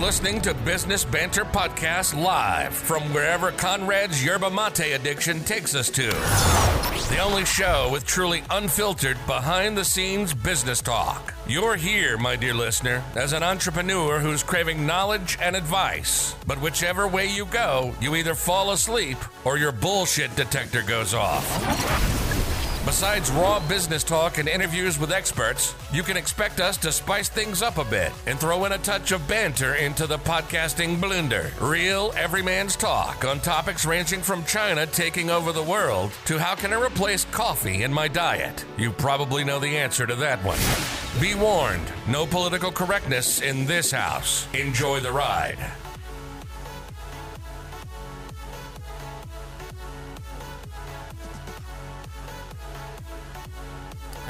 listening to Business Banter Podcast live from wherever Conrad's yerba mate addiction takes us to. The only show with truly unfiltered, behind the scenes business talk. You're here, my dear listener, as an entrepreneur who's craving knowledge and advice. But whichever way you go, you either fall asleep or your bullshit detector goes off. Besides raw business talk and interviews with experts, you can expect us to spice things up a bit and throw in a touch of banter into the podcasting blender. Real everyman's talk on topics ranging from China taking over the world to how can I replace coffee in my diet? You probably know the answer to that one. Be warned, no political correctness in this house. Enjoy the ride.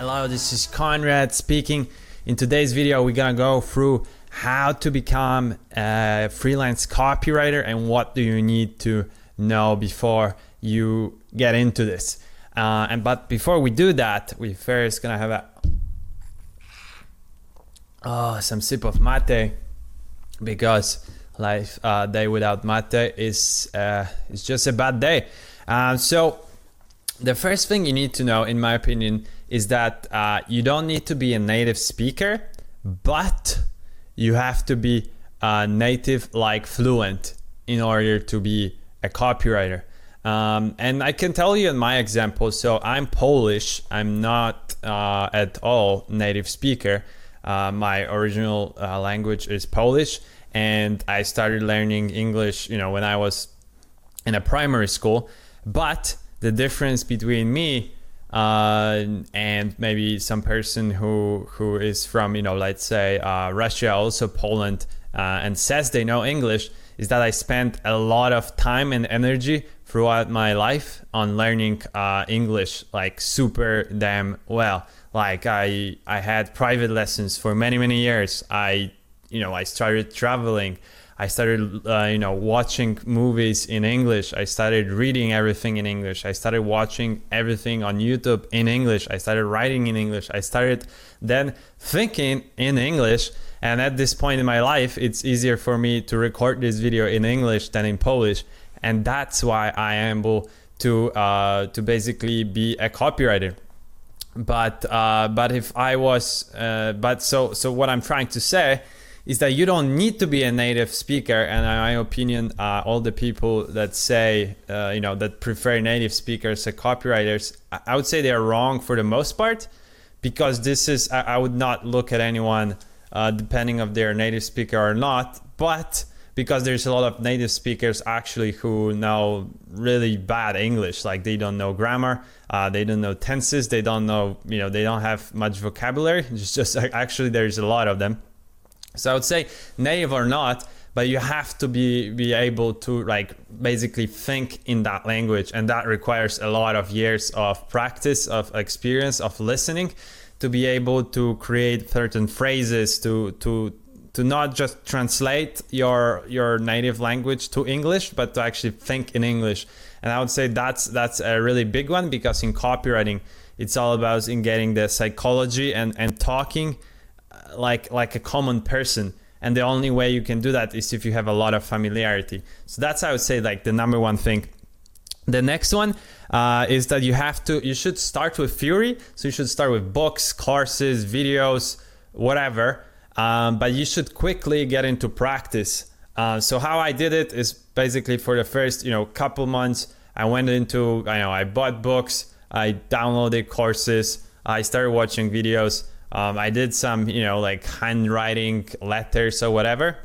Hello, this is Conrad speaking. In today's video, we're gonna go through how to become a freelance copywriter and what do you need to know before you get into this. Uh, and but before we do that, we first gonna have a oh some sip of mate because life uh, day without mate is uh, is just a bad day. Uh, so the first thing you need to know, in my opinion, is that uh, you don't need to be a native speaker, but you have to be uh, native, like fluent, in order to be a copywriter. Um, and I can tell you in my example. So I'm Polish. I'm not uh, at all native speaker. Uh, my original uh, language is Polish, and I started learning English. You know, when I was in a primary school. But the difference between me uh, and maybe some person who who is from you know let's say uh, Russia, also Poland, uh, and says they know English, is that I spent a lot of time and energy throughout my life on learning uh, English like super damn well. Like I I had private lessons for many many years. I you know I started traveling. I started, uh, you know, watching movies in English. I started reading everything in English. I started watching everything on YouTube in English. I started writing in English. I started then thinking in English. And at this point in my life, it's easier for me to record this video in English than in Polish. And that's why I am able to uh, to basically be a copywriter. But uh, but if I was uh, but so so what I'm trying to say is that you don't need to be a native speaker. And in my opinion, uh, all the people that say, uh, you know, that prefer native speakers as copywriters, I would say they are wrong for the most part, because this is, I, would not look at anyone uh, depending of their native speaker or not, but because there's a lot of native speakers actually who know really bad English, like they don't know grammar, uh, they don't know tenses, they don't know, you know, they don't have much vocabulary. It's just actually there's a lot of them so I would say native or not, but you have to be be able to like basically think in that language, and that requires a lot of years of practice, of experience, of listening, to be able to create certain phrases to to to not just translate your your native language to English, but to actually think in English. And I would say that's that's a really big one because in copywriting, it's all about in getting the psychology and and talking like like a common person. And the only way you can do that is if you have a lot of familiarity. So that's i would say like the number one thing. The next one uh, is that you have to you should start with theory so you should start with books courses videos whatever. Um, but you should quickly get into practice. Uh, so how i did it is basically for the first you know couple months i went into i know i bought books i downloaded courses i started watching videos um, I did some, you know, like handwriting letters or whatever,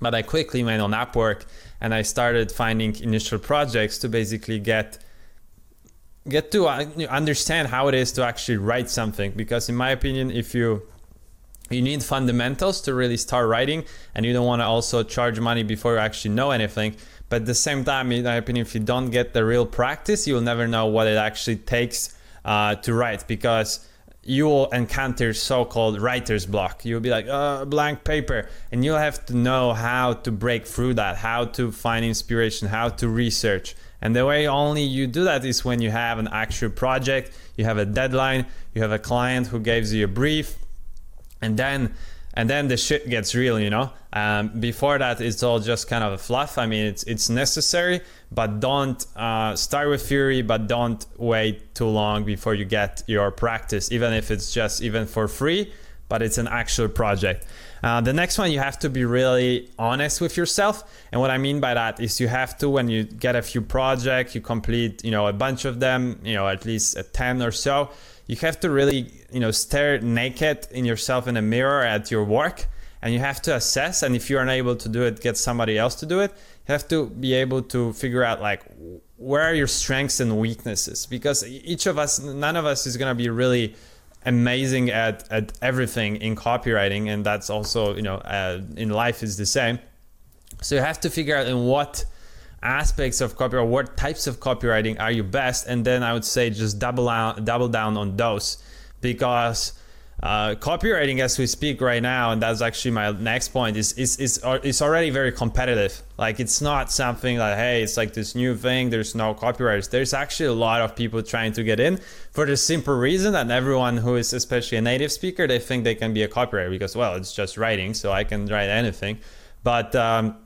but I quickly went on Upwork and I started finding initial projects to basically get get to uh, understand how it is to actually write something. Because in my opinion, if you you need fundamentals to really start writing, and you don't want to also charge money before you actually know anything. But at the same time, in my opinion, if you don't get the real practice, you'll never know what it actually takes uh, to write because you will encounter so-called writer's block. You'll be like, uh, blank paper, and you'll have to know how to break through that, how to find inspiration, how to research. And the way only you do that is when you have an actual project, you have a deadline, you have a client who gives you a brief, and then and then the shit gets real you know? Um, before that it's all just kind of a fluff. I mean it's it's necessary but don't uh, start with theory but don't wait too long before you get your practice even if it's just even for free but it's an actual project. Uh, the next one you have to be really honest with yourself. And what i mean by that is you have to when you get a few projects you complete you know a bunch of them you know at least a 10 or so you have to really you know stare naked in yourself in a mirror at your work. And you have to assess. And if you're unable to do it get somebody else to do it. You have to be able to figure out like where are your strengths and weaknesses? Because each of us none of us is going to be really amazing at, at everything in copywriting and that's also you know uh, in life is the same. So you have to figure out in what aspects of copy or what types of copywriting are you best and then i would say just double out double down on those because uh, copywriting as we speak right now and that's actually my next point is is is it's already very competitive. Like it's not something like hey it's like this new thing there's no copywriters. There's actually a lot of people trying to get in for the simple reason that everyone who is especially a native speaker they think they can be a copywriter because well it's just writing so i can write anything. But um,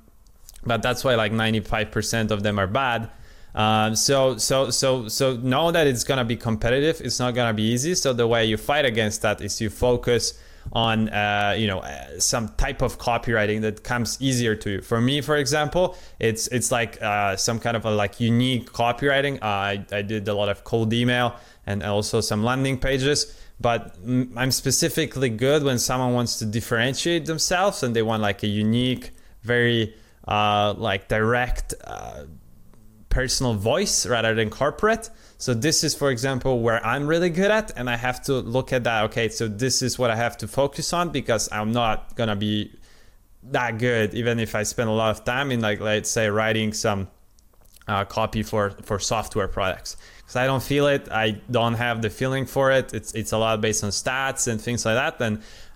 but that's why like 95% of them are bad. Um, so so so so know that it's gonna be competitive. It's not gonna be easy. So the way you fight against that is you focus on uh, you know uh, some type of copywriting that comes easier to you. For me, for example, it's it's like uh, some kind of a like unique copywriting. I I did a lot of cold email and also some landing pages. But I'm specifically good when someone wants to differentiate themselves and they want like a unique, very uh, like direct uh, personal voice rather than corporate. So this is, for example, where I'm really good at, and I have to look at that. Okay, so this is what I have to focus on because I'm not gonna be that good, even if I spend a lot of time in, like, let's say, writing some uh, copy for for software products. Because I don't feel it, I don't have the feeling for it. It's it's a lot based on stats and things like that. And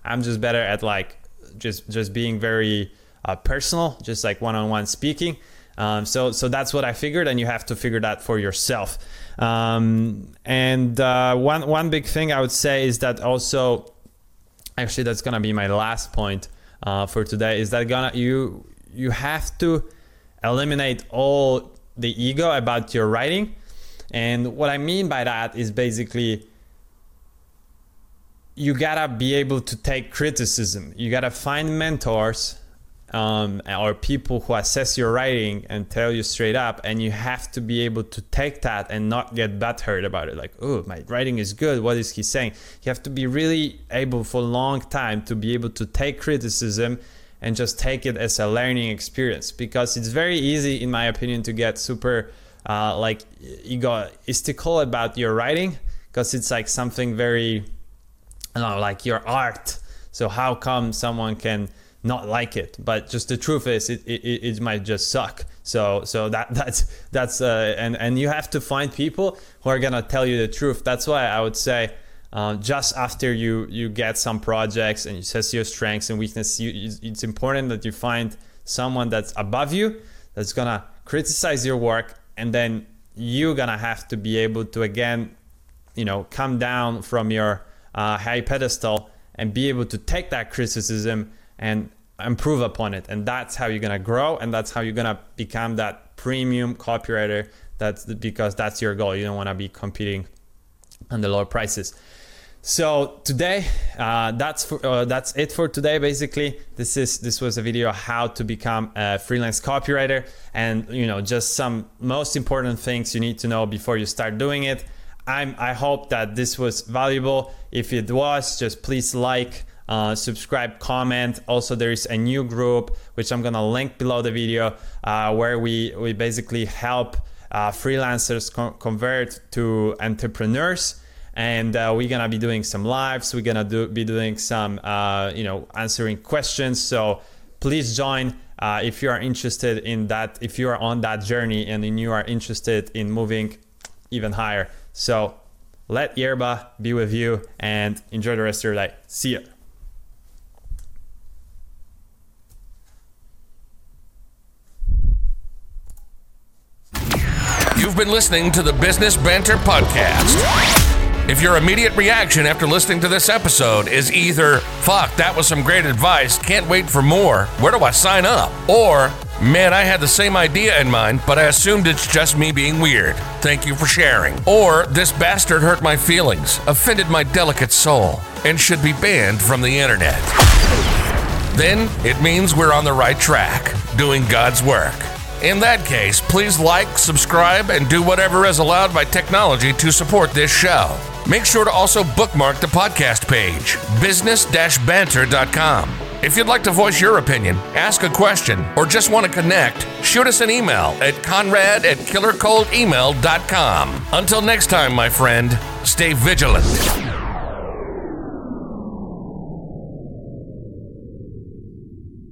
I'm just better at like just just being very uh, personal, just like one-on-one speaking. Um, so so that's what I figured, and you have to figure that for yourself. Um, and uh, one one big thing I would say is that also, actually, that's gonna be my last point uh, for today. Is that gonna you you have to eliminate all the ego about your writing, and what I mean by that is basically you gotta be able to take criticism. You gotta find mentors um, or people who assess your writing and tell you straight up, and you have to be able to take that and not get butthurt about it. Like, oh, my writing is good. What is he saying? You have to be really able for a long time to be able to take criticism and just take it as a learning experience because it's very easy, in my opinion, to get super uh, like egoistical about your writing because it's like something very, don't know, like your art. So how come someone can not like it but just the truth is it, it, it might just suck. So so that that's that's uh, and and you have to find people who are gonna tell you the truth. That's why i would say uh, just after you you get some projects and you assess your strengths and weaknesses you, it's important that you find someone that's above you that's gonna criticize your work and then you're gonna have to be able to again you know come down from your uh, high pedestal and be able to take that criticism and improve upon it. And that's how you're gonna grow, and that's how you're gonna become that premium copywriter. That's because that's your goal. You don't want to be competing on the lower prices. So today, uh, that's for, uh, that's it for today. Basically, this is this was a video how to become a freelance copywriter, and you know just some most important things you need to know before you start doing it. I'm I hope that this was valuable. If it was, just please like uh, subscribe, comment. Also, there is a new group which I'm gonna link below the video uh, where we we basically help uh, freelancers co- convert to entrepreneurs. And uh, we're gonna be doing some lives. We're gonna do, be doing some, uh, you know, answering questions. So please join uh, if you are interested in that. If you are on that journey and you are interested in moving even higher. So let Yerba be with you and enjoy the rest of your day. See ya. You've been listening to the Business Banter Podcast. If your immediate reaction after listening to this episode is either, fuck, that was some great advice, can't wait for more, where do I sign up? Or, man, I had the same idea in mind, but I assumed it's just me being weird. Thank you for sharing. Or, this bastard hurt my feelings, offended my delicate soul, and should be banned from the internet. Then it means we're on the right track, doing God's work. In that case, please like, subscribe, and do whatever is allowed by technology to support this show. Make sure to also bookmark the podcast page, business banter.com. If you'd like to voice your opinion, ask a question, or just want to connect, shoot us an email at conrad at killercoldemail.com. Until next time, my friend, stay vigilant.